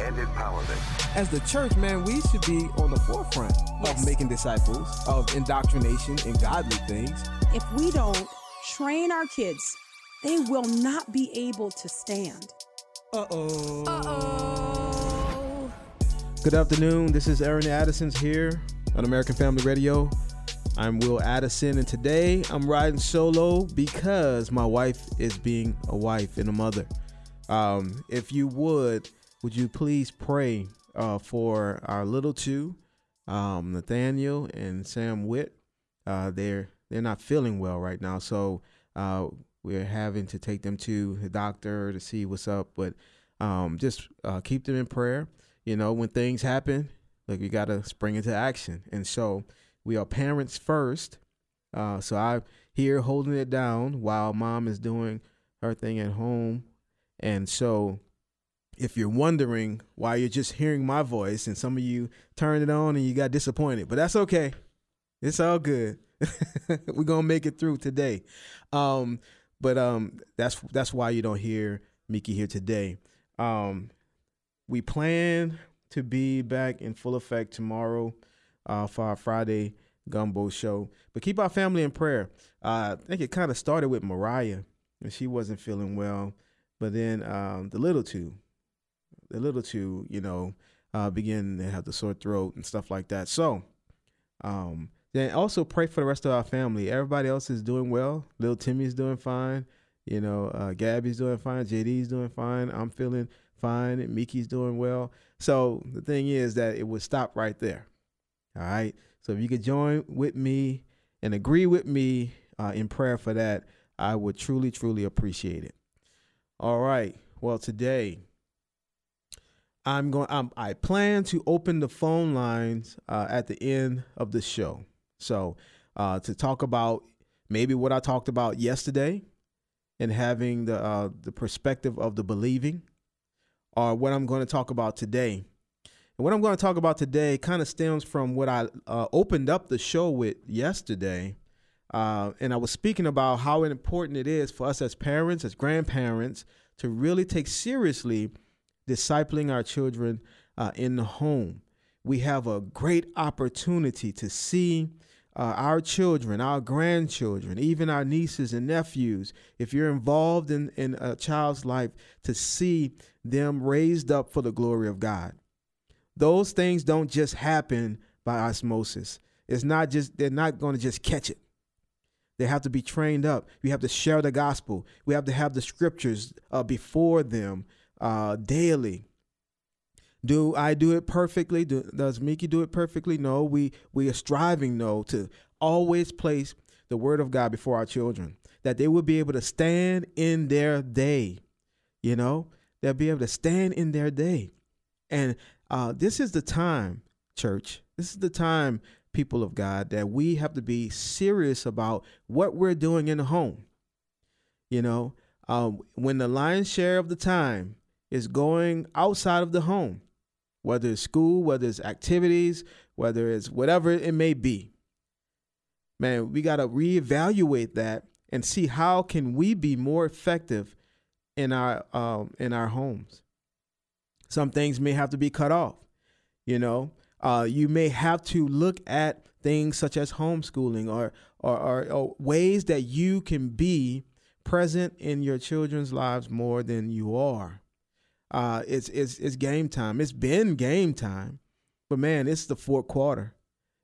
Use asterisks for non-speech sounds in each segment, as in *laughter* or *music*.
and empowerment. As the church, man, we should be on the forefront Yes. of making disciples, of indoctrination and godly things. If we don't train our kids, they will not be able to stand. Uh-oh. Uh-oh. Good afternoon. This is Aaron Addison's here on American Family Radio. I'm Will Addison, and today I'm riding solo because my wife is being a wife and a mother. Um, if you would, would you please pray uh, for our little two, um, Nathaniel and Sam Witt? Uh, they're they're not feeling well right now, so uh, we're having to take them to the doctor to see what's up. But um, just uh, keep them in prayer. You know, when things happen, like we gotta spring into action. And so we are parents first. Uh, so I'm here holding it down while mom is doing her thing at home. And so if you're wondering why you're just hearing my voice and some of you turned it on and you got disappointed, but that's okay. It's all good. *laughs* We're gonna make it through today. Um, but um, that's that's why you don't hear Miki here today. Um, we plan to be back in full effect tomorrow uh, for our Friday gumbo show. But keep our family in prayer. Uh, I think it kind of started with Mariah, and she wasn't feeling well. But then um, the little two, the little two, you know, uh, begin to have the sore throat and stuff like that. So, um, then also pray for the rest of our family. Everybody else is doing well. Little Timmy's doing fine. You know, uh, Gabby's doing fine. JD's doing fine. I'm feeling fine. Miki's doing well. So the thing is that it would stop right there. All right. So if you could join with me and agree with me uh, in prayer for that, I would truly, truly appreciate it. All right. Well, today I'm going. I'm, I plan to open the phone lines uh, at the end of the show. So uh, to talk about maybe what I talked about yesterday, and having the uh, the perspective of the believing, or what I'm going to talk about today. And what I'm going to talk about today kind of stems from what I uh, opened up the show with yesterday. Uh, and I was speaking about how important it is for us as parents, as grandparents, to really take seriously discipling our children uh, in the home. We have a great opportunity to see uh, our children, our grandchildren, even our nieces and nephews, if you're involved in, in a child's life, to see them raised up for the glory of God. Those things don't just happen by osmosis. It's not just, they're not going to just catch it. They have to be trained up. We have to share the gospel. We have to have the scriptures uh, before them uh, daily. Do I do it perfectly? Do, does Miki do it perfectly? No. We we are striving, no, to always place the word of God before our children, that they will be able to stand in their day. You know, they'll be able to stand in their day, and uh, this is the time, church. This is the time, people of God, that we have to be serious about what we're doing in the home. You know, um, when the lion's share of the time is going outside of the home, whether it's school, whether it's activities, whether it's whatever it may be. Man, we got to reevaluate that and see how can we be more effective in our um, in our homes. Some things may have to be cut off. You know, uh, you may have to look at things such as homeschooling or or, or or ways that you can be present in your children's lives more than you are. Uh, it's it's it's game time. It's been game time, but man, it's the fourth quarter.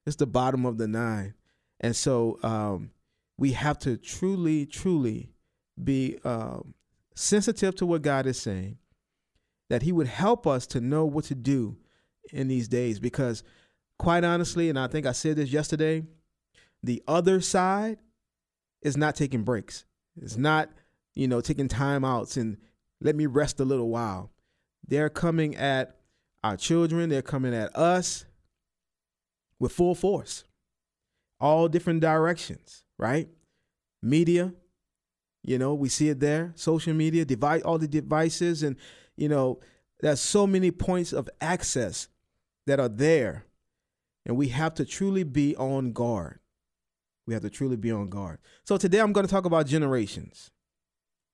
It's the bottom of the nine, and so um, we have to truly, truly be um, sensitive to what God is saying. That He would help us to know what to do in these days, because quite honestly, and I think I said this yesterday, the other side is not taking breaks. It's not, you know, taking time outs and let me rest a little while. They're coming at our children, they're coming at us with full force. all different directions, right? Media, you know, we see it there, social media, device, all the devices, and you know, there's so many points of access that are there, and we have to truly be on guard. We have to truly be on guard. So today I'm going to talk about generations.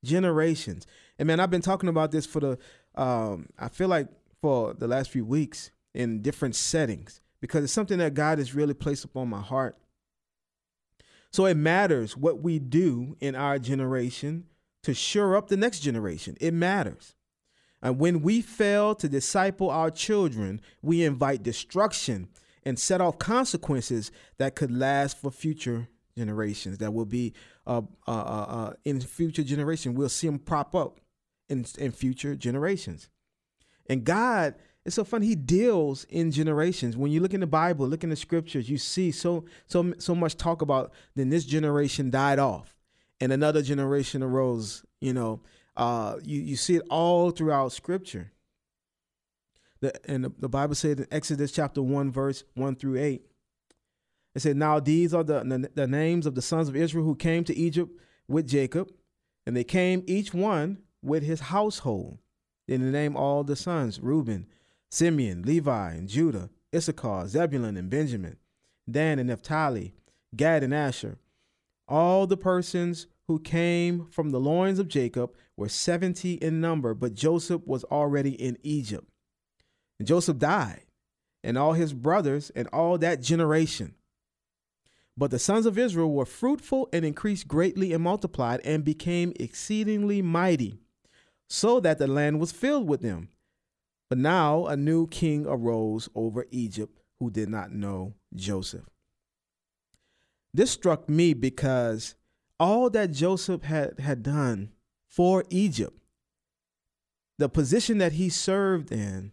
Generations. And man, I've been talking about this for the um I feel like for the last few weeks in different settings because it's something that God has really placed upon my heart. So it matters what we do in our generation to shore up the next generation. It matters. And when we fail to disciple our children, we invite destruction and set off consequences that could last for future generations. That will be uh, uh, uh, uh in future generations. We'll see them prop up in, in future generations. And God, it's so funny. He deals in generations. When you look in the Bible, look in the scriptures, you see so so so much talk about. Then this generation died off, and another generation arose. You know, uh, you you see it all throughout Scripture. The, and the, the Bible said in Exodus chapter one, verse one through eight. It said, "Now these are the, the the names of the sons of Israel who came to Egypt with Jacob, and they came each one with his household. Then they name all the sons: Reuben, Simeon, Levi, and Judah, Issachar, Zebulun, and Benjamin, Dan and Naphtali, Gad and Asher. All the persons who came from the loins of Jacob were 70 in number, but Joseph was already in Egypt. And Joseph died, and all his brothers, and all that generation. But the sons of Israel were fruitful and increased greatly and multiplied and became exceedingly mighty, so that the land was filled with them. But now a new king arose over Egypt who did not know Joseph. This struck me because all that Joseph had, had done for Egypt, the position that he served in,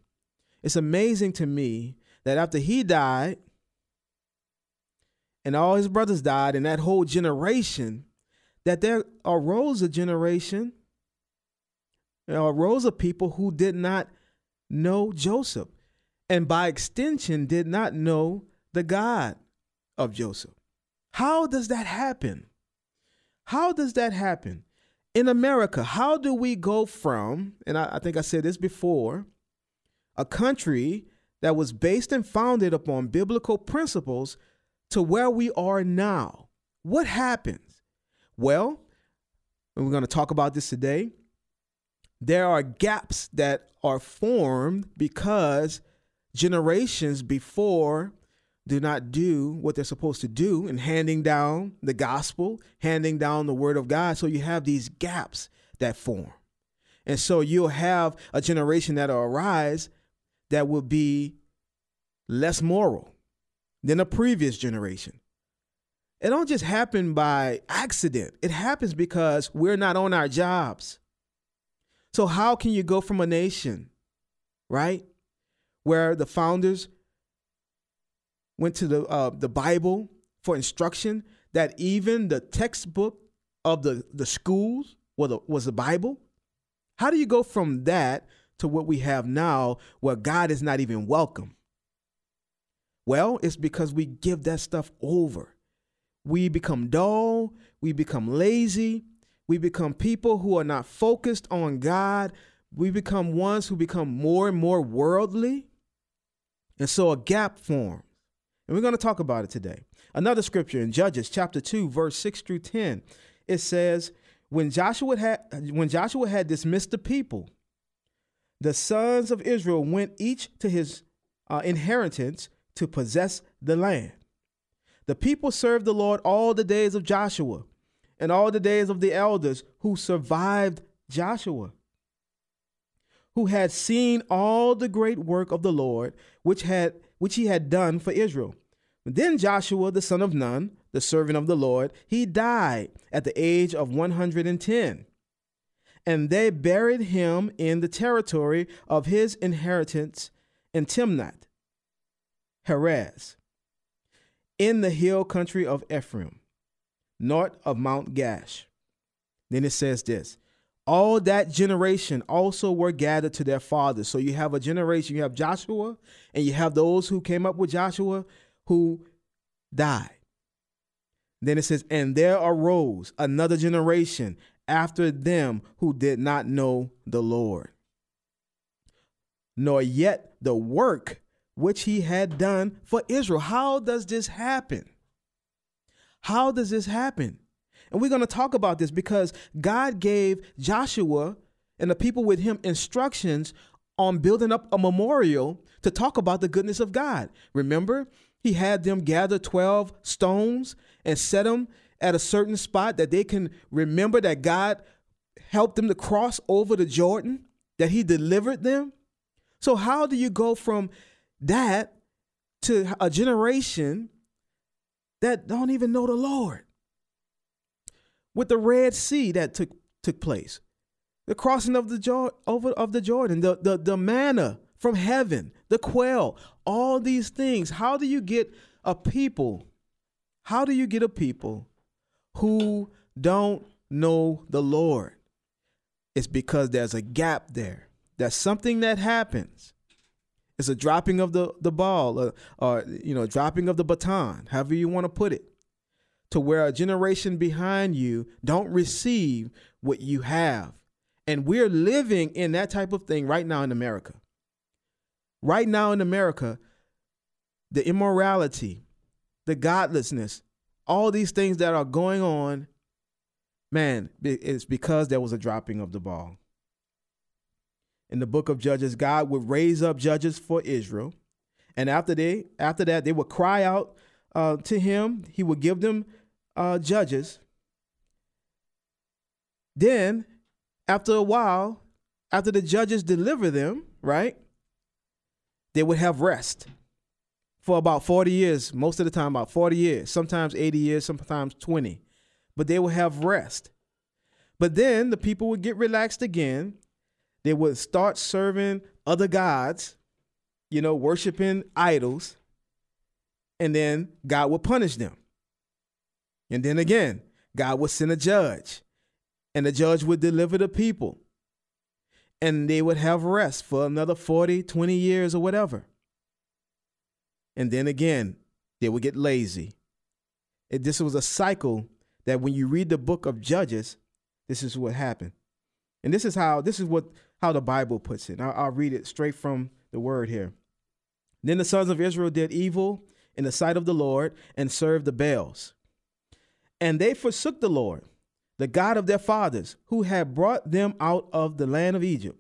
it's amazing to me that after he died and all his brothers died and that whole generation, that there arose a generation, Uh, there arose a people who did not know Joseph and by extension did not know the God of Joseph. How does that happen? How does that happen? In America, how do we go from, and I, I, think I said this before, a country that was based and founded upon biblical principles to where we are now? What happens? Well, we're going to talk about this today. There are gaps that are formed because generations before do not do what they're supposed to do in handing down the gospel, handing down the word of God. So you have these gaps that form. And so you'll have a generation that'll arise that will be less moral than a previous generation. It don't just happen by accident. It happens because we're not on our jobs. So how can you go from a nation, right, where the founders went to the uh, the Bible for instruction that even the textbook of the the schools was was the Bible. How do you go from that to what we have now, where God is not even welcome? Well, it's because we give that stuff over. We become dull. We become lazy. We become people who are not focused on God. We become ones who become more and more worldly. And so a gap forms. And we're going to talk about it today. Another scripture in Judges chapter 2 verse 6 through 10. It says, "When Joshua had when Joshua had dismissed the people, the sons of Israel went each to his uh, inheritance to possess the land. The people served the Lord all the days of Joshua and all the days of the elders who survived Joshua, who had seen all the great work of the Lord which had which he had done for Israel. Then Joshua, the son of Nun, the servant of the Lord, he died at the age of 110. And they buried him in the territory of his inheritance in Timnath, Heres, in the hill country of Ephraim, north of Mount Gaash. Then it says this all that generation also were gathered to their fathers. So you have a generation, you have Joshua, and you have those who came up with Joshua who died. Then it says, And there arose another generation after them who did not know the Lord, nor yet the work which he had done for Israel. How does this happen? How does this happen? And we're going to talk about this because God gave Joshua and the people with him instructions on building up a memorial to talk about the goodness of God. Remember, he had them gather 12 stones and set them at a certain spot that they can remember that God helped them to cross over the Jordan, that he delivered them. So, how do you go from that to a generation that don't even know the Lord? With the Red Sea that took took place, the crossing of the Jordan, over of the Jordan, the, the the manna from heaven, the quail, all these things. How do you get a people? How do you get a people who don't know the Lord? It's because there's a gap there. There's something that happens. It's a dropping of the, the ball, or, uh, or you know, dropping of the baton, however you want to put it, to where a generation behind you don't receive what you have. And we're living in that type of thing right now in America. Right now in America, the immorality, the godlessness, all these things that are going on, man, it's because there was a dropping of the ball. In the book of Judges, God would raise up judges for Israel. And after they after that, they would cry out uh, to him. He would give them uh, judges. Then, after a while, after the judges deliver them, right, they would have rest for about 40 years, most of the time, about 40 years, sometimes 80 years, sometimes 20. But they would have rest. But then the people would get relaxed again. They would start serving other gods, you know, worshiping idols. And then God would punish them. And then again, God would send a judge, and the judge would deliver the people. And they would have rest for another 40, 20 years or whatever. And then again, they would get lazy. It, this was a cycle that when you read the book of Judges, this is what happened. And this is how this is what how the Bible puts it. I'll, I'll read it straight from the word here. Then the sons of Israel did evil in the sight of the Lord and served the Baals. And they forsook the Lord, the God of their fathers, who had brought them out of the land of Egypt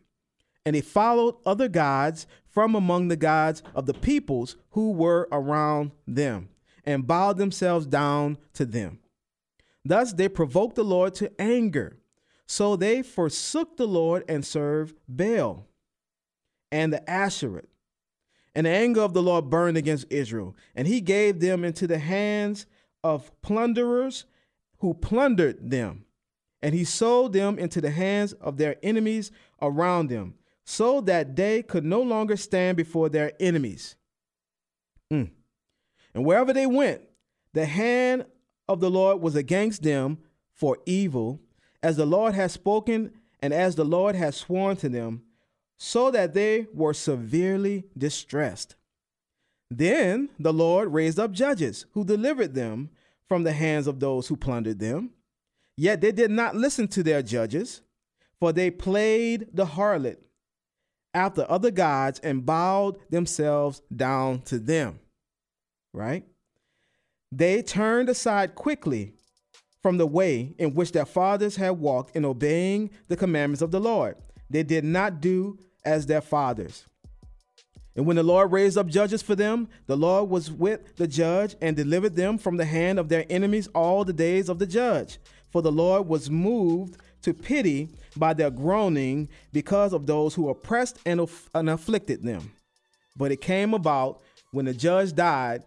and they followed other gods from among the gods of the peoples who were around them and bowed themselves down to them. Thus they provoked the Lord to anger. So they forsook the Lord and served Baal and the Ashtaroth. And the anger of the Lord burned against Israel, and he gave them into the hands of plunderers who plundered them. And he sold them into the hands of their enemies around them so that they could no longer stand before their enemies. Mm. And wherever they went, the hand of the Lord was against them for evil, as the Lord has spoken and as the Lord has sworn to them, so that they were severely distressed. Then the Lord raised up judges who delivered them from the hands of those who plundered them. Yet they did not listen to their judges, for they played the harlot after other gods and bowed themselves down to them. Right? They turned aside quickly from the way in which their fathers had walked in obeying the commandments of the Lord. They did not do as their fathers. And when the Lord raised up judges for them, the Lord was with the judge and delivered them from the hand of their enemies all the days of the judge. For the Lord was moved to pity by their groaning because of those who oppressed and, aff- and afflicted them. But it came about when the judge died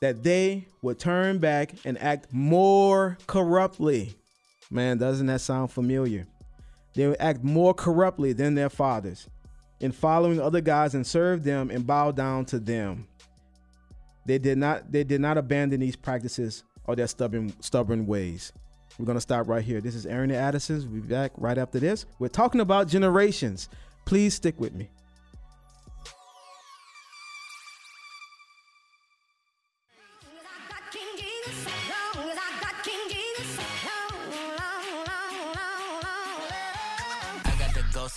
that they would turn back and act more corruptly. Man, doesn't that sound familiar? They would act more corruptly than their fathers in following other gods and serve them and bow down to them. They did not they did not abandon these practices or their stubborn stubborn ways. We're to stop right here. This is Aaron Addison's. We'll be back right after this. We're talking about generations. Please stick with me.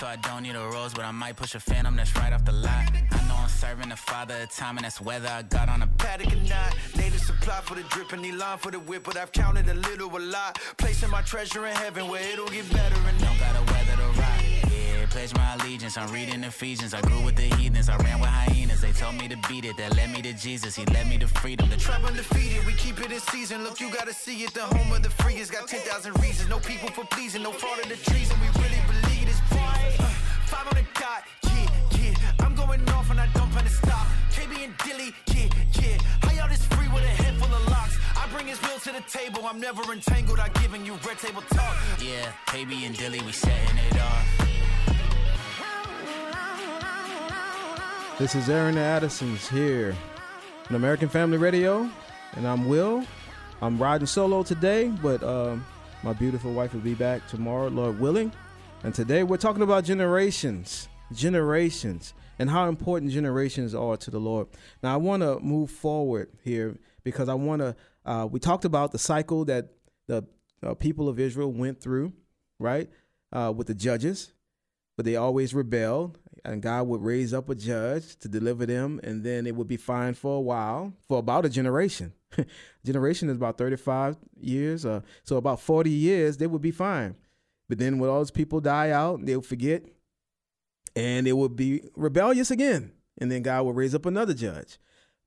So I don't need a rose, but I might push a phantom that's right off the lot. I know I'm serving the father of time, and that's whether I got on a paddock or not. Native supply for the drip and the line for the whip, but I've counted a little a lot. Placing my treasure in heaven where it'll get better and don't gotta weather the rock. Yeah, pledge my allegiance. I'm reading Ephesians. I grew with the heathens. I ran with hyenas. They told me to beat it. That led me to Jesus. He led me to freedom. The trap undefeated. We keep it in season. Look, you gotta see it. The home of the free has got 10,000 reasons. No people for pleasing. No fraud of the treason. We really five on the dot. Yeah, yeah. I'm going off and I don't plan to stop. KB and Dilly. Yeah, yeah. How y'all this free with a head full of locks? I bring his will to the table. I'm never entangled. I giving you red table talk. Yeah, KB and Dilly. We setting it off. This is Aaron Addison's here on American Family Radio, and I'm Will. I'm riding solo today, but um, my beautiful wife will be back tomorrow, Lord willing. And today we're talking about generations, generations, and how important generations are to the Lord. Now I want to move forward here because I want to. Uh, we talked about the cycle that the uh, people of Israel went through, right, uh, with the judges, but they always rebelled and God would raise up a judge to deliver them, and then it would be fine for a while, for about a generation. *laughs* generation is about 35 years, uh, so about 40 years, they would be fine. But then when all those people die out, they'll forget, and it will be rebellious again. And then God will raise up another judge.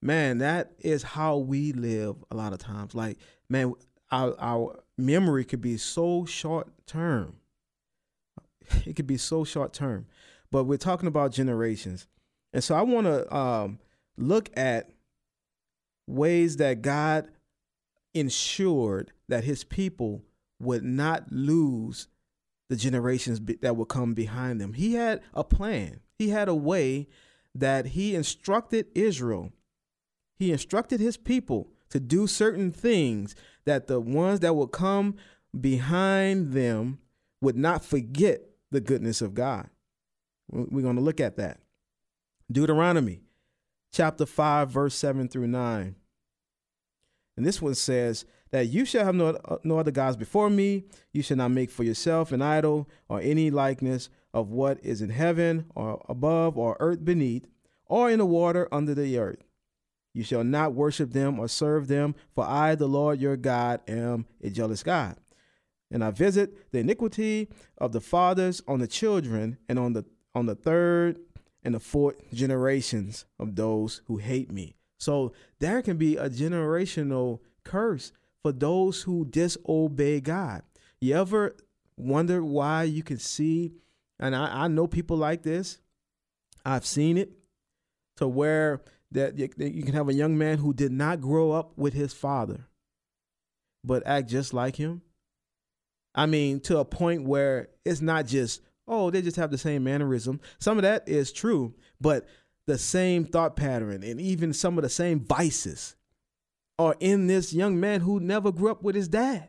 Man, that is how we live a lot of times. Like, man, our, our memory could be so short term. It could be so short term but we're talking about generations. And so I want to um, look at ways that God ensured that his people would not lose the generations that would come behind them. He had a plan, he had a way that he instructed Israel, he instructed his people to do certain things that the ones that would come behind them would not forget the goodness of God. We're going to look at that. Deuteronomy chapter 5, verse 7 through 9. And this one says that you shall have no, no other gods before me. You shall not make for yourself an idol or any likeness of what is in heaven or above or earth beneath or in the water under the earth. You shall not worship them or serve them, for I, the Lord your God, am a jealous God. And I visit the iniquity of the fathers on the children and on the on the third and the fourth generations of those who hate me. So there can be a generational curse for those who disobey God. You ever wonder why you can see, and I, I know people like this, I've seen it, to where that you, you can have a young man who did not grow up with his father, but act just like him. I mean, to a point where it's not just oh, they just have the same mannerism. Some of that is true, but the same thought pattern and even some of the same vices are in this young man who never grew up with his dad.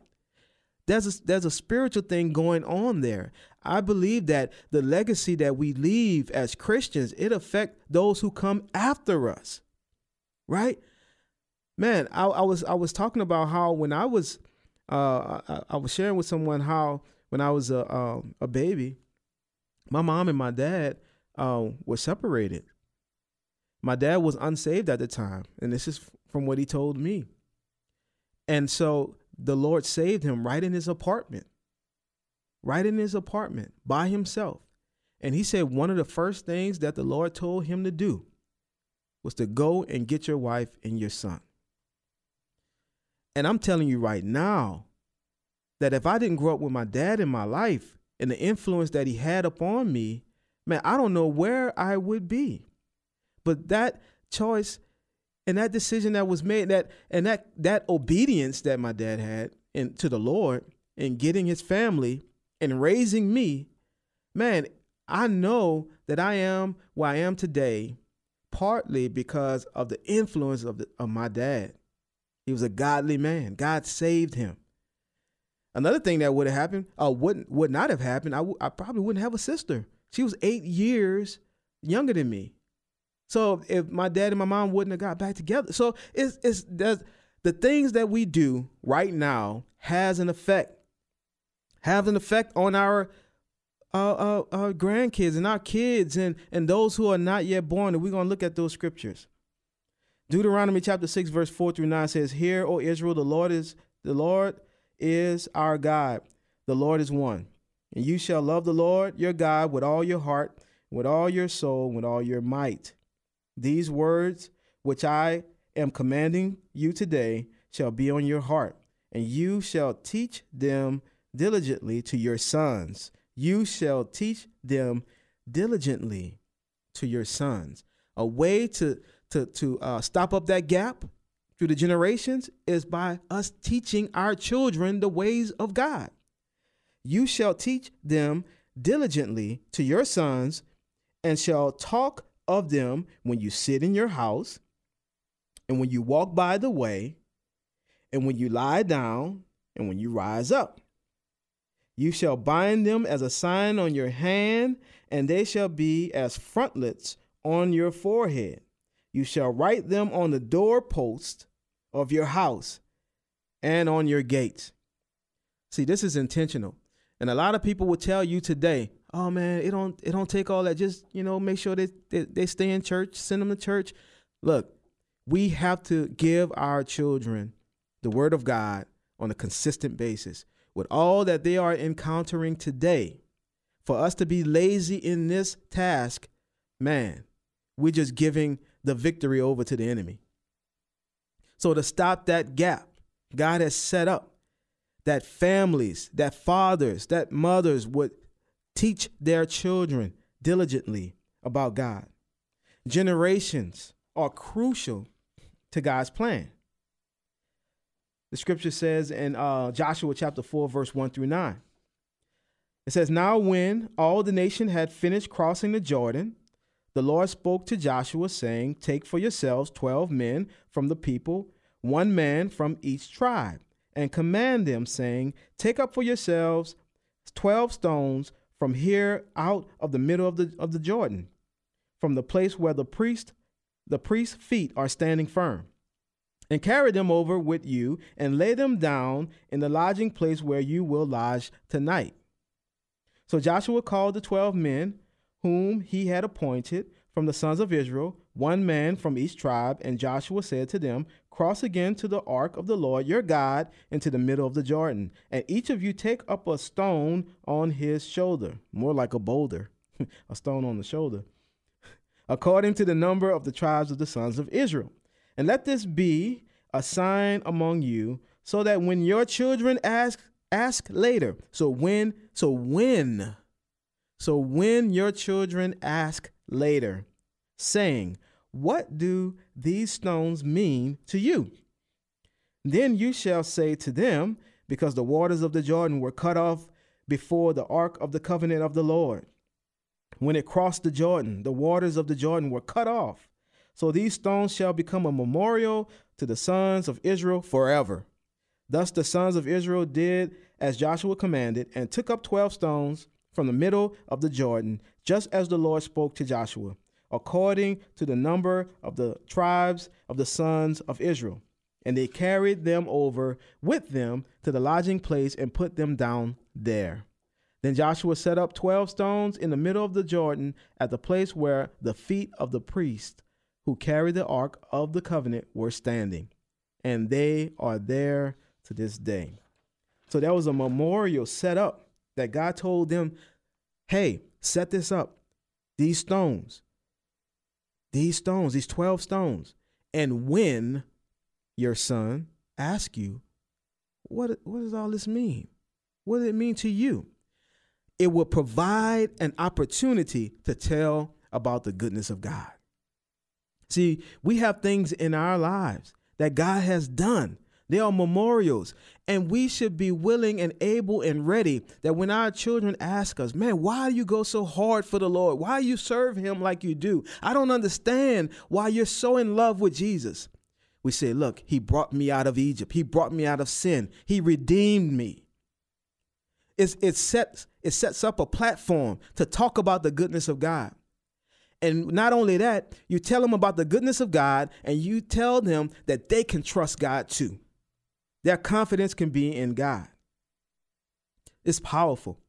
There's a, there's a spiritual thing going on there. I believe that the legacy that we leave as Christians, it affect those who come after us. Right? Man, I, I was I was talking about how when I was uh, I, I was sharing with someone how when I was a um, a baby, my mom and my dad uh, were separated. My dad was unsaved at the time, and this is from what he told me. And so the Lord saved him right in his apartment, right in his apartment by himself. And he said one of the first things that the Lord told him to do was to go and get your wife and your son. And I'm telling you right now that if I didn't grow up with my dad in my life, and the influence that he had upon me, man, I don't know where I would be. But that choice and that decision that was made, that and that that obedience that my dad had in to the Lord in getting his family and raising me, man, I know that I am where I am today, partly because of the influence of the, of my dad. He was a godly man. God saved him. Another thing that would have happened, uh, wouldn't would not have happened. I, w- I probably wouldn't have a sister. She was eight years younger than me. So if my dad and my mom wouldn't have got back together, so it's it's the things that we do right now has an effect, have an effect on our our, our, our grandkids and our kids and, and those who are not yet born. And we're going to look at those scriptures. Deuteronomy chapter 6, verse 4 through 9 says, Hear, O Israel, the Lord is the Lord is our God. The Lord is one. And you shall love the Lord your God with all your heart, with all your soul, with all your might. These words which I am commanding you today shall be on your heart, and you shall teach them diligently to your sons. You shall teach them diligently to your sons. A way to to to uh, stop up that gap through the generations is by us teaching our children the ways of God. You shall teach them diligently to your sons, and shall talk of them when you sit in your house, and when you walk by the way, and when you lie down, and when you rise up. You shall bind them as a sign on your hand, and they shall be as frontlets on your forehead. You shall write them on the doorpost of your house and on your gates. See, this is intentional. And a lot of people will tell you today, oh man, it don't it don't take all that. Just, you know, make sure they, they, they stay in church, send them to church. Look, we have to give our children the word of God on a consistent basis. With all that they are encountering today, for us to be lazy in this task, man, we're just giving the victory over to the enemy. So, to stop that gap, God has set up that families, that fathers, that mothers would teach their children diligently about God. Generations are crucial to God's plan. The scripture says in uh, Joshua chapter 4, verse 1 through 9. It says, Now when all the nation had finished crossing the Jordan, the Lord spoke to Joshua, saying, Take for yourselves twelve men from the people, one man from each tribe, and command them, saying, Take up for yourselves twelve stones from here out of the middle of the, of the Jordan, from the place where the priest the priest's feet are standing firm and carry them over with you and lay them down in the lodging place where you will lodge tonight. So Joshua called the twelve men whom he had appointed from the sons of Israel, one man from each tribe. And Joshua said to them, Cross again to the ark of the Lord your God into the middle of the Jordan, and each of you take up a stone on his shoulder, more like a boulder, *laughs* a stone on the shoulder, *laughs* according to the number of the tribes of the sons of Israel. And let this be a sign among you, so that when your children ask, ask later. So when, so when so when your children ask later, saying, What do these stones mean to you? Then you shall say to them, Because the waters of the Jordan were cut off before the ark of the covenant of the Lord. When it crossed the Jordan, the waters of the Jordan were cut off. So these stones shall become a memorial to the sons of Israel forever. Thus the sons of Israel did as Joshua commanded, and took up twelve stones from the middle of the Jordan, just as the Lord spoke to Joshua, according to the number of the tribes of the sons of Israel. And they carried them over with them to the lodging place and put them down there. Then Joshua set up 12 stones in the middle of the Jordan at the place where the feet of the priest who carried the ark of the covenant were standing. And they are there to this day. So there was a memorial set up that God told them, hey, set this up. These stones, these stones, these 12 stones. And when your son asks you, what, what does all this mean? What does it mean to you? It will provide an opportunity to tell about the goodness of God. See, we have things in our lives that God has done they are memorials. And we should be willing and able and ready that when our children ask us, man, why do you go so hard for the Lord? Why do you serve him like you do? I don't understand why you're so in love with Jesus. We say, look, he brought me out of Egypt. He brought me out of sin. He redeemed me. It's, it, sets, it sets up a platform to talk about the goodness of God. And not only that, you tell them about the goodness of God and you tell them that they can trust God too. Their confidence can be in God. It's powerful.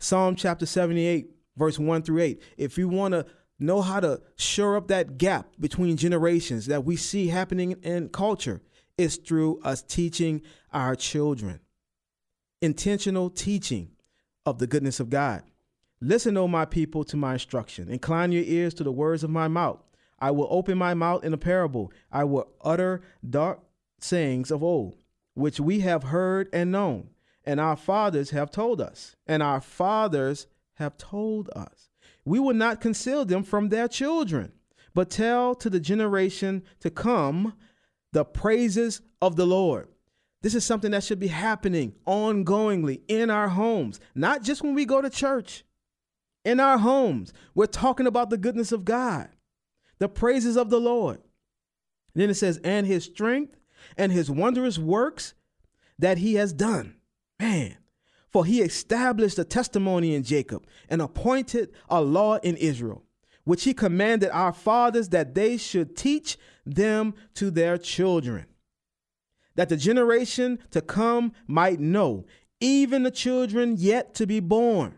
Psalm chapter 78, verse 1 through 8. If you want to know how to shore up that gap between generations that we see happening in culture, it's through us teaching our children. Intentional teaching of the goodness of God. Listen, O my people, to my instruction. Incline your ears to the words of my mouth. I will open my mouth in a parable. I will utter dark sayings of old, which we have heard and known, and our fathers have told us, and our fathers have told us. We will not conceal them from their children, but tell to the generation to come the praises of the Lord. This is something that should be happening ongoingly in our homes, not just when we go to church. In our homes, we're talking about the goodness of God, the praises of the Lord. then it says, and his strength and his wondrous works that he has done. Man, for he established a testimony in Jacob and appointed a law in Israel, which he commanded our fathers that they should teach them to their children, that the generation to come might know, even the children yet to be born,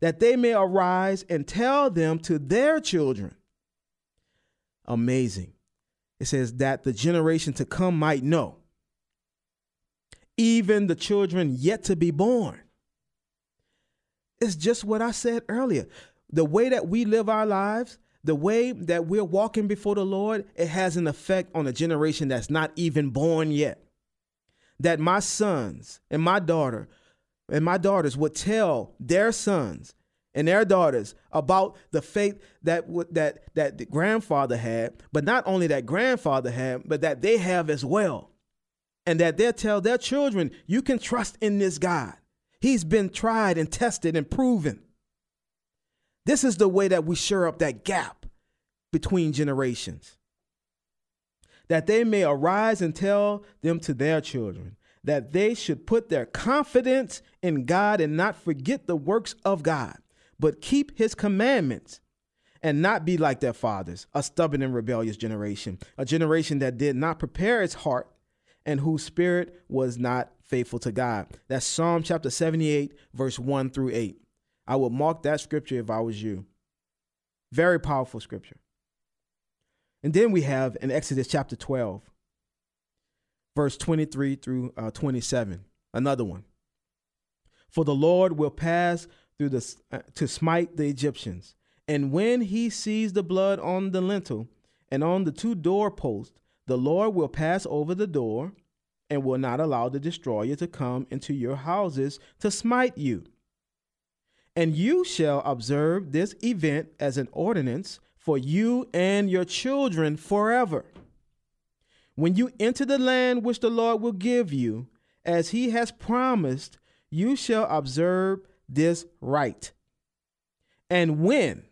that they may arise and tell them to their children. Amazing. It says that the generation to come might know, even the children yet to be born. It's just what I said earlier. The way that we live our lives, the way that we're walking before the Lord, it has an effect on a generation that's not even born yet. That my sons and my daughter and my daughters would tell their sons and their daughters about the faith that that that the grandfather had, but not only that grandfather had, but that they have as well. And that they'll tell their children, you can trust in this God. He's been tried and tested and proven. This is the way that we shore up that gap between generations. That they may arise and tell them to their children that they should put their confidence in God and not forget the works of God, but keep his commandments and not be like their fathers, a stubborn and rebellious generation, a generation that did not prepare its heart and whose spirit was not faithful to God. That's Psalm chapter 78, verse 1 through 8. I would mark that scripture if I was you. Very powerful scripture. And then we have in Exodus chapter 12, verse 23 through uh, 27, another one. For the Lord will pass through the uh, to smite the Egyptians, and when he sees the blood on the lintel and on the two doorposts, the Lord will pass over the door and will not allow the destroyer to come into your houses to smite you. And you shall observe this event as an ordinance for you and your children forever. When you enter the land which the Lord will give you, as he has promised, you shall observe this rite. And when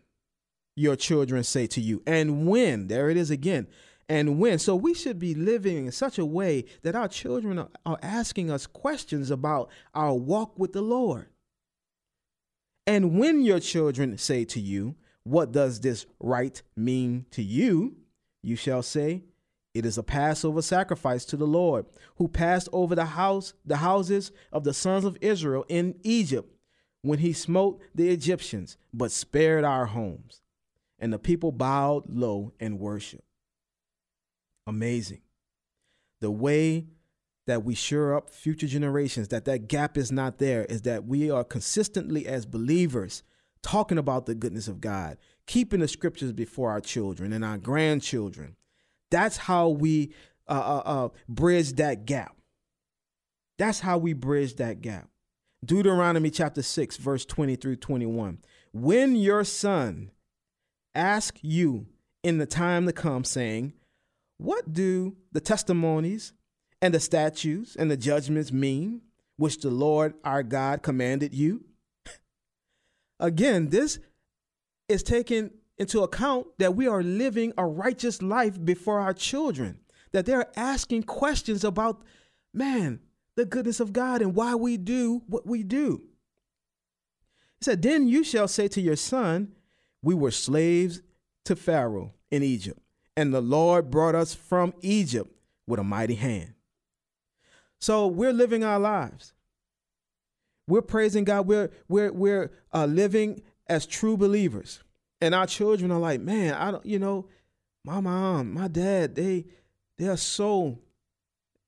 your children say to you, and when, there it is again, and when. So we should be living in such a way that our children are, asking us questions about our walk with the Lord. And when your children say to you, What does this rite mean to you? you shall say, It is a Passover sacrifice to the Lord, who passed over the house, the houses of the sons of Israel in Egypt, when he smote the Egyptians, but spared our homes. And the people bowed low and worshiped. Amazing. The way that we shore up future generations that that gap is not there is that we are consistently as believers talking about the goodness of God, keeping the scriptures before our children and our grandchildren. That's how we uh, uh, uh, bridge that gap. That's how we bridge that gap. Deuteronomy chapter 6, verse 20 through 21. When your son ask you in the time to come, saying, What do the testimonies and the statutes and the judgments mean, which the Lord our God commanded you? *laughs* Again, this is taken into account that we are living a righteous life before our children, that they're asking questions about, man, the goodness of God and why we do what we do. He said, Then you shall say to your son, We were slaves to Pharaoh in Egypt, and the Lord brought us from Egypt with a mighty hand. So we're living our lives. We're praising God. We're we're we're uh, living as true believers, and our children are like, man, I don't, you know, my mom, my dad, they they are so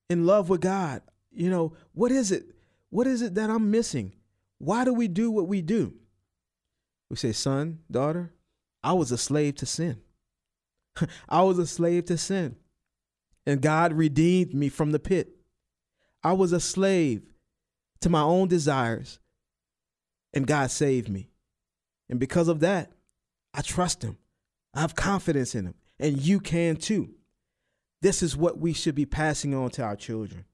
in love with God. You know, what is it? What is it that I'm missing? Why do we do what we do? We say, son, daughter, I was a slave to sin. *laughs* I was a slave to sin. And God redeemed me from the pit. I was a slave to my own desires. And God saved me. And because of that, I trust Him. I have confidence in Him. And you can too. This is what we should be passing on to our children.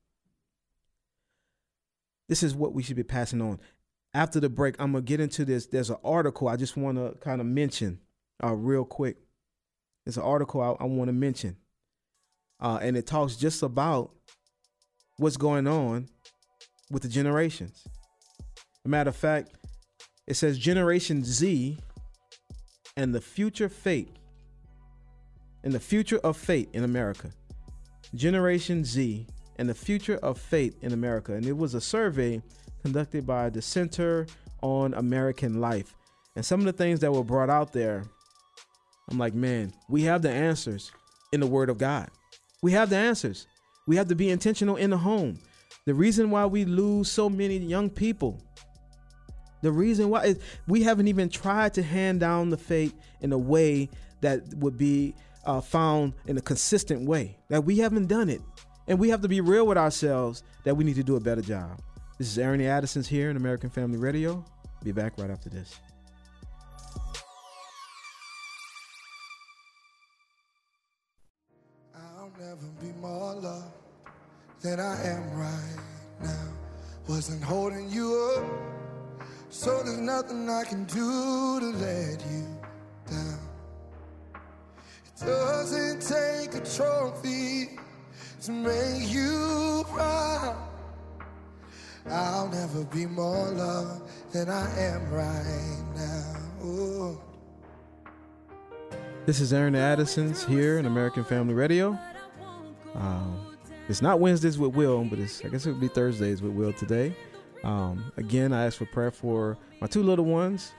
This is what we should be passing on. After the break, I'm to get into this. There's an article I just want to kind of mention uh, real quick. There's an article I, I want to mention. Uh, and it talks just about what's going on with the generations. a matter of fact, it says Generation Z and the future fate and the future of fate in America. Generation Z and the Future of Faith in America. And it was a survey conducted by the Center on American Life. And some of the things that were brought out there, I'm like, man, we have the answers in the Word of God. We have the answers. We have to be intentional in the home. The reason why we lose so many young people, the reason why is we haven't even tried to hand down the faith in a way that would be uh, found in a consistent way. That we haven't done it. And we have to be real with ourselves that we need to do a better job. This is Aaron Addison's here in American Family Radio. Be back right after this. I'll never be more loved than I am right now. Wasn't holding you up, so there's nothing I can do to let you down. Doesn't take a trophy to make you proud. I'll never be more loved than I am right now. This is Aaron Addison's here in American Family Radio. Um, it's not Wednesdays with Will, but it's I guess it would be Thursdays with Will today. Um, again, I ask for prayer for my two little ones,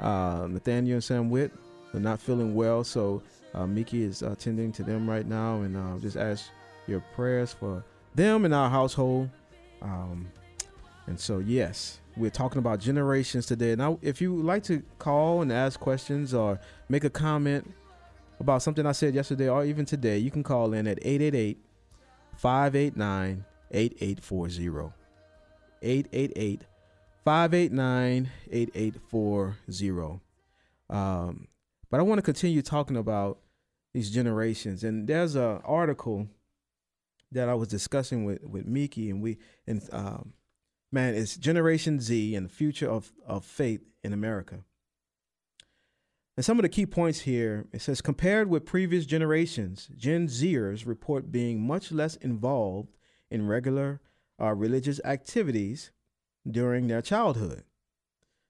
uh, Nathaniel and Sam Witt. They're not feeling well, so uh, Miki is attending to them right now, and uh, just ask your prayers for them and our household. Um, and so, yes, we're talking about generations today. Now, if you would like to call and ask questions or make a comment about something I said yesterday or even today, you can call in at 888 589 8840. 888 589 8840. Um, but I want to continue talking about these generations. And there's an article that I was discussing with with Miki, and we and um, man, it's Generation Z and the future of of faith in America. And some of the key points here it says compared with previous generations, Gen Zers report being much less involved in regular uh, religious activities during their childhood.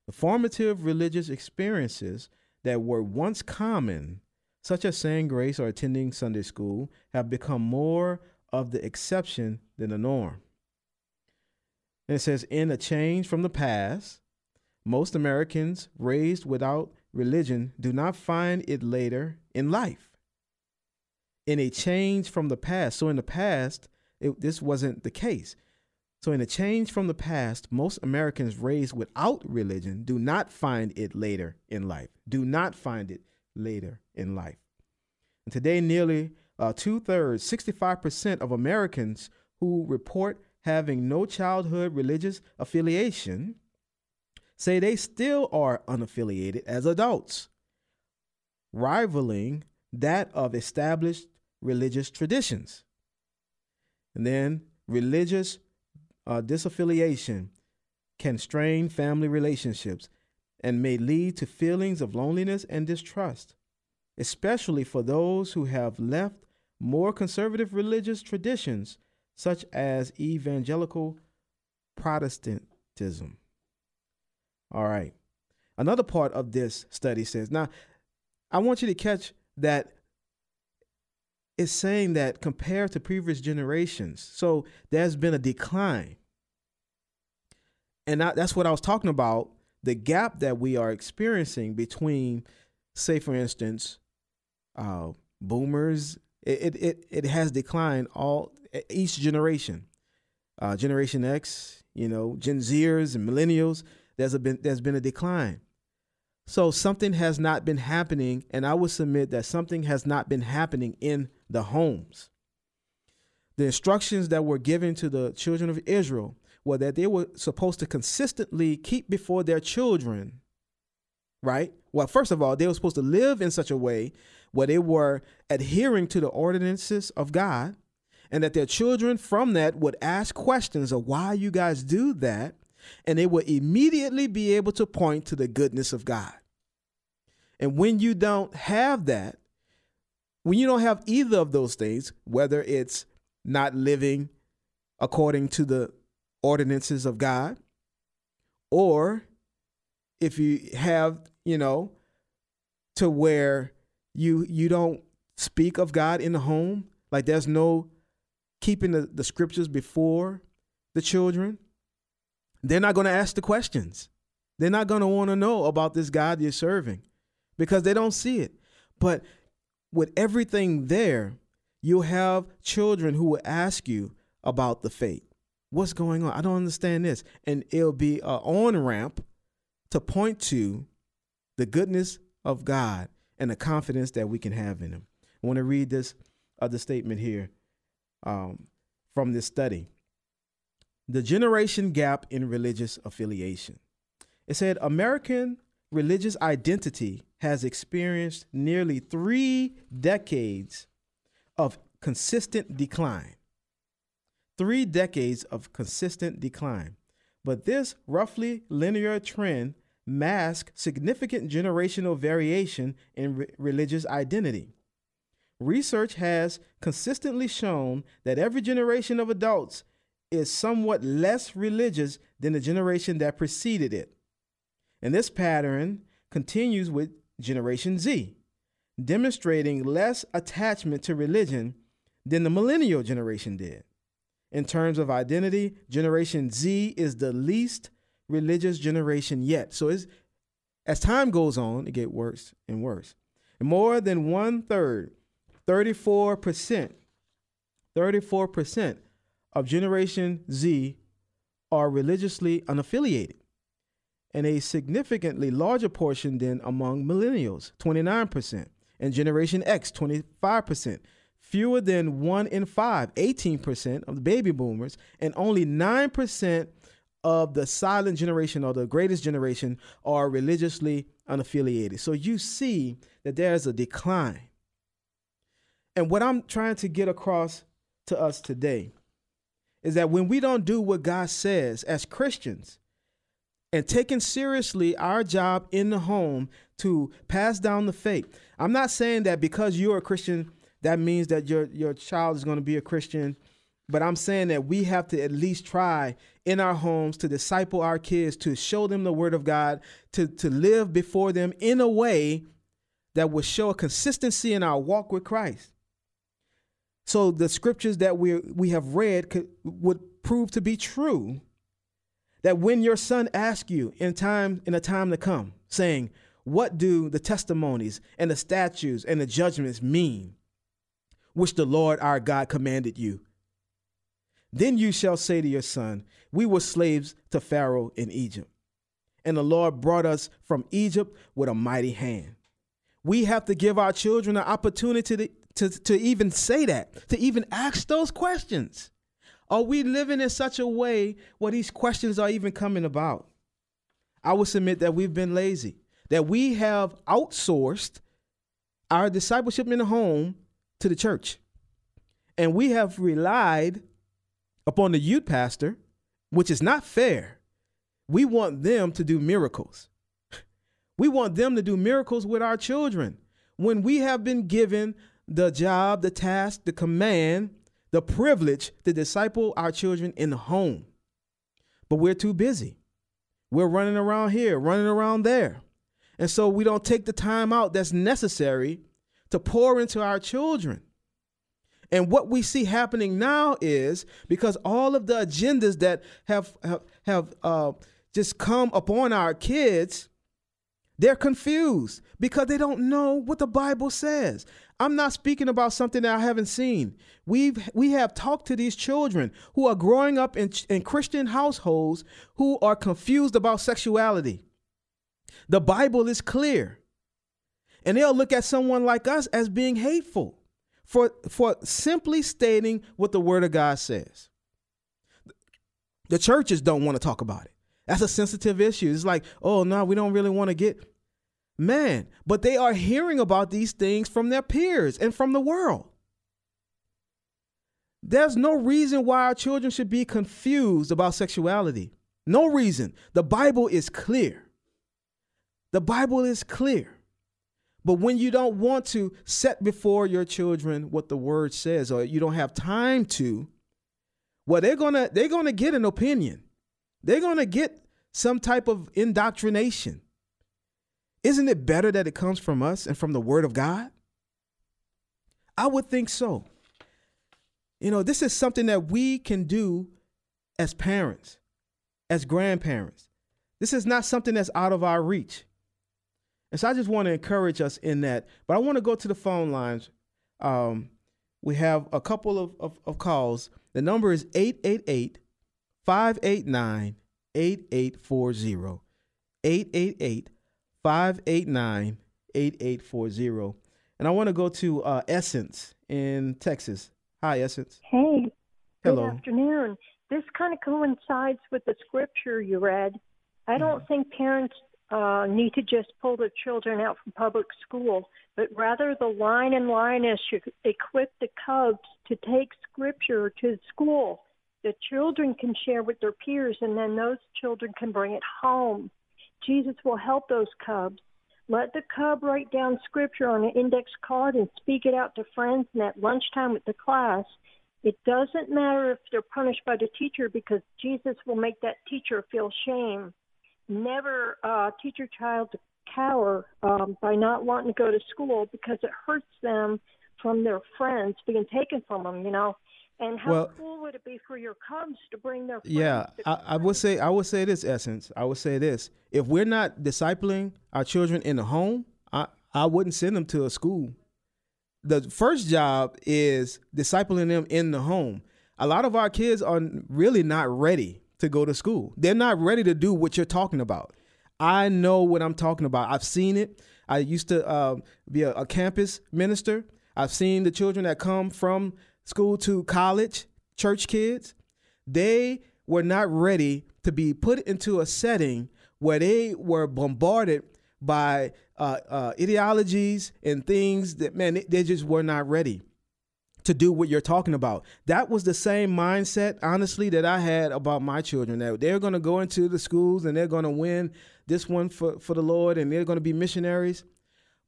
The formative religious experiences that were once common, such as saying grace or attending Sunday school, have become more of the exception than the norm. And it says, in a change from the past, most Americans raised without religion do not find it later in life. In a change from the past, so in the past, it, this wasn't the case. So, in a change from the past, most Americans raised without religion do not find it later in life. Do not find it later in life. And today, nearly uh, two thirds, 65% of Americans who report having no childhood religious affiliation say they still are unaffiliated as adults, rivaling that of established religious traditions. And then religious uh, disaffiliation can strain family relationships and may lead to feelings of loneliness and distrust, especially for those who have left more conservative religious traditions, such as evangelical Protestantism. All right. Another part of this study says now, I want you to catch that it's saying that compared to previous generations, so there's been a decline And I, that's what I was talking about the gap that we are experiencing between, say, for instance, uh, boomers. It, it, it has declined all each generation. Uh, generation X, you know, Gen Zers and millennials. There's a been there's been a decline. So something has not been happening, and I would submit that something has not been happening in the homes. The instructions that were given to the children of Israel were that they were supposed to consistently keep before their children, right? Well, first of all, they were supposed to live in such a way where they were adhering to the ordinances of God, and that their children from that would ask questions of why you guys do that, and they would immediately be able to point to the goodness of God. And when you don't have that, when you don't have either of those things, whether it's not living according to the ordinances of God, or if you have, you know, to where you you don't speak of God in the home, like there's no keeping the, the scriptures before the children, they're not going to ask the questions. They're not going to want to know about this God you're serving because they don't see it. But with everything there, you'll have children who will ask you about the faith. What's going on? I don't understand this. And it'll be an on ramp to point to the goodness of God and the confidence that we can have in Him. I want to read this other statement here um, from this study The Generation Gap in Religious Affiliation. It said American religious identity has experienced nearly three decades of consistent decline. Three decades of consistent decline. But this roughly linear trend masks significant generational variation in re- religious identity. Research has consistently shown that every generation of adults is somewhat less religious than the generation that preceded it. And this pattern continues with Generation Z, demonstrating less attachment to religion than the millennial generation did. In terms of identity, Generation Z is the least religious generation yet. So as time goes on, it gets worse and worse. And more than one third, 34%, 34% of Generation Z are religiously unaffiliated and a significantly larger portion than among millennials, 29%, and Generation X, 25%. Fewer than one in five, 18% of the baby boomers, and only 9% of the silent generation or the greatest generation are religiously unaffiliated. So you see that there's a decline. And what I'm trying to get across to us today is that when we don't do what God says as Christians, and taking seriously our job in the home to pass down the faith. I'm not saying that because you're a Christian, that means that your your child is going to be a Christian, but I'm saying that we have to at least try in our homes to disciple our kids, to show them the word of God, to to live before them in a way that will show a consistency in our walk with Christ. So the scriptures that we we have read could, would prove to be true that when your son asks you in time in a time to come, saying, What do the testimonies and the statutes and the judgments mean, which the Lord our God commanded you? Then you shall say to your son, We were slaves to Pharaoh in Egypt, and the Lord brought us from Egypt with a mighty hand. We have to give our children an opportunity to, to, to even say that, to even ask those questions. Are we living in such a way where these questions are even coming about? I would submit that we've been lazy, that we have outsourced our discipleship in the home to the church. And we have relied upon the youth pastor, which is not fair. We want them to do miracles. *laughs* We want them to do miracles with our children. When we have been given the job, the task, the command the privilege to disciple our children in the home. But we're too busy. We're running around here, running around there. And so we don't take the time out that's necessary to pour into our children. And what we see happening now is because all of the agendas that have have, have uh, just come upon our kids, they're confused because they don't know what the Bible says. I'm not speaking about something that I haven't seen. We've we have talked to these children who are growing up in, in Christian households who are confused about sexuality. The Bible is clear. And they'll look at someone like us as being hateful for, for simply stating what the Word of God says. The churches don't want to talk about it. That's a sensitive issue. It's like, oh, no, we don't really want to get. Man, but they are hearing about these things from their peers and from the world. There's no reason why our children should be confused about sexuality. No reason. The Bible is clear. The Bible is clear. But when you don't want to set before your children what the word says, or you don't have time to, well, they're gonna they're gonna get an opinion. They're gonna get some type of indoctrination. Isn't it better that it comes from us and from the word of God? I would think so. You know, this is something that we can do as parents, as grandparents. This is not something that's out of our reach. And so I just want to encourage us in that. But I want to go to the phone lines. Um, we have a couple of, of, of calls. The number is 888 589 8840. 888 589 8840. And I want to go to uh, Essence in Texas. Hi, Essence. Hey. Hello. Good afternoon. This kind of coincides with the scripture you read. I don't mm-hmm. think parents uh, need to just pull the children out from public school, but rather the line and lioness should equip the cubs to take scripture to school. The children can share with their peers, and then those children can bring it home. Jesus will help those cubs. Let the cub write down scripture on an index card and speak it out to friends and at lunchtime with the class. It doesn't matter if they're punished by the teacher because Jesus will make that teacher feel shame never uh, teach your child to cower um, by not wanting to go to school because it hurts them from their friends being taken from them. You know. And how well, cool would it be for your cubs to bring their Yeah, I, I would say I would say this essence. I would say this: if we're not discipling our children in the home, I I wouldn't send them to a school. The first job is discipling them in the home. A lot of our kids are really not ready to go to school. They're not ready to do what you're talking about. I know what I'm talking about. I've seen it. I used to uh, be a, a campus minister. I've seen the children that come from school to college, church kids. They were not ready to be put into a setting where they were bombarded by uh, uh, ideologies and things that, man, they, they just were not ready to do what you're talking about. That was the same mindset, honestly, that I had about my children. That they're going to go into the schools and they're going to win this one for, for the Lord and they're going to be missionaries.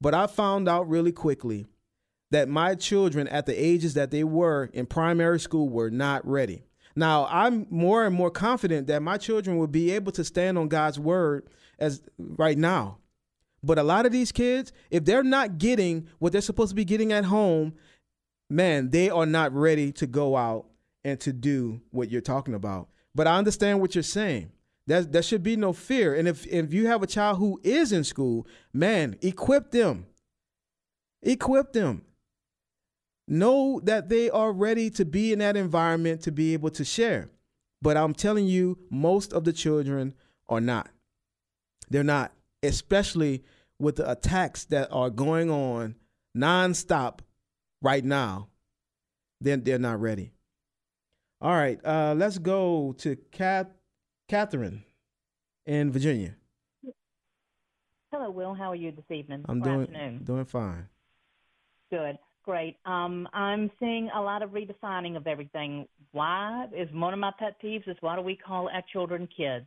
But I found out really quickly that my children, at the ages that they were in primary school, were not ready. Now, I'm more and more confident that my children will be able to stand on God's word as right now. But a lot of these kids, if they're not getting what they're supposed to be getting at home, man, they are not ready to go out and to do what you're talking about. But I understand what you're saying. That there should be no fear. And if if you have a child who is in school, man, equip them. Equip them. Know that they are ready to be in that environment to be able to share. But I'm telling you, most of the children are not. They're not, especially with the attacks that are going on nonstop right now, then they're not ready. All right, uh, let's go to Kath, Catherine in Virginia. Hello, Will. How are you this evening? I'm doing afternoon? doing fine. Good, great. Um, I'm seeing a lot of redefining of everything. Why is one of my pet peeves is why do we call our children kids?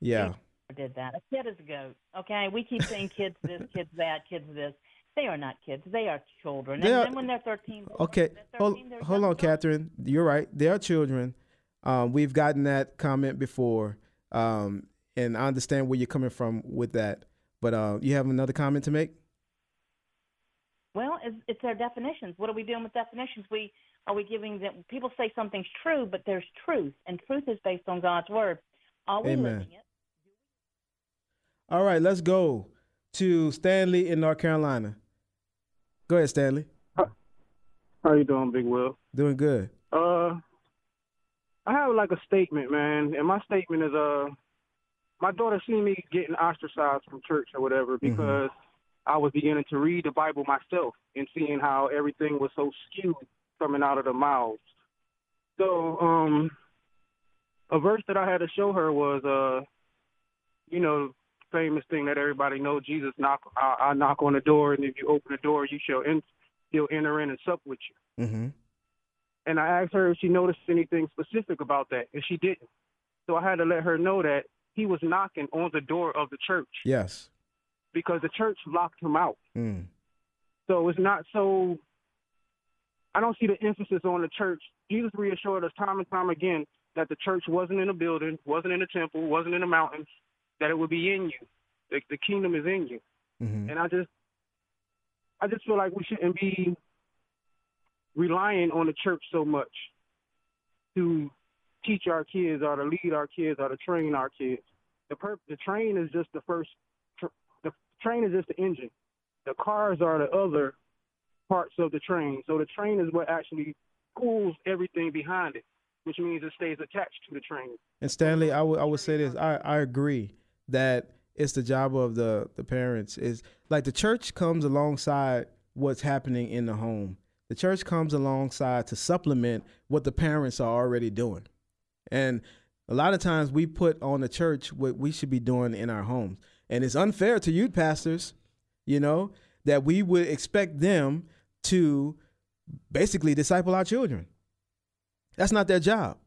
Yeah. Did that? A kid is a goat. Okay, we keep saying kids this, kids that, kids this. They are not kids. They are children. They and are, then when they're 13, okay, they're 13, hold, hold on, Catherine. You're right. They are children. Um, we've gotten that comment before, um, and I understand where you're coming from with that. But uh, you have another comment to make? Well, it's, it's our definitions. What are we doing with definitions? We are we giving them? People say something's true, but there's truth, and truth is based on God's word. Are we Amen. living it? All right, let's go to Stanley in North Carolina. Go ahead, Stanley. How you doing, Big Will? Doing good. Uh, I have like a statement, man, and my statement is uh, my daughter seen me getting ostracized from church or whatever because I was beginning to read the Bible myself and seeing how everything was so skewed coming out of the mouths. So, um, a verse that I had to show her was uh, you know, famous thing that everybody knows. Jesus knock, I, I knock on the door, and if you open the door, you shall in, he'll enter in and sup with you. Mm-hmm. And I asked her if she noticed anything specific about that, and she didn't. So I had to let her know that he was knocking on the door of the church Yes. because the church locked him out. Mm. So it's not so. I don't see the emphasis on the church. Jesus reassured us time and time again that the church wasn't in a building, wasn't in a temple, wasn't in the mountains, that it would be in you. The, the kingdom is in you. Mm-hmm. And I just, I just feel like we shouldn't be relying on the church so much to teach our kids or to lead our kids or to train our kids. The per- the train is just the first. Tr- the train is just the engine. The cars are the other parts of the train. So the train is what actually pulls everything behind it, which means it stays attached to the train. And Stanley, I would I would say this. I, I agree that it's the job of the the parents is like the church comes alongside what's happening in the home. The church comes alongside to supplement what the parents are already doing. And a lot of times we put on the church what we should be doing in our homes. And it's unfair to youth pastors, you know, that we would expect them to basically disciple our children. That's not their job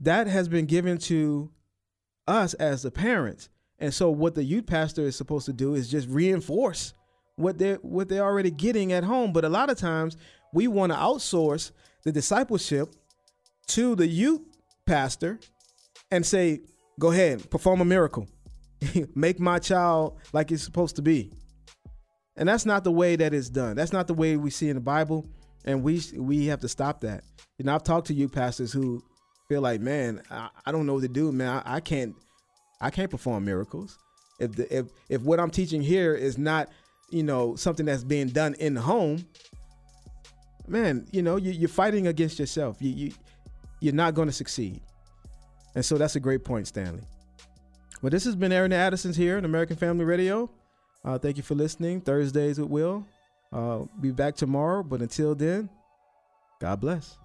that has been given to us as the parents. And so what the youth pastor is supposed to do is just reinforce what they're what they're already getting at home. But a lot of times we want to outsource the discipleship to the youth pastor and say, go ahead, perform a miracle. *laughs* Make my child like it's supposed to be. And that's not the way that it's done. That's not the way we see in the Bible. And we we have to stop that. You know, I've talked to youth pastors who feel like, man, I, I don't know what to do, man. I, I can't, I can't perform miracles. If the, if if what I'm teaching here is not, you know, something that's being done in the home, man, you know, you, you're fighting against yourself. You you you're not going to succeed. And so that's a great point, Stanley. Well, this has been Aaron Addison's here on American Family Radio. Uh, thank you for listening. Thursdays with Will. Uh, be back tomorrow, but until then, God bless.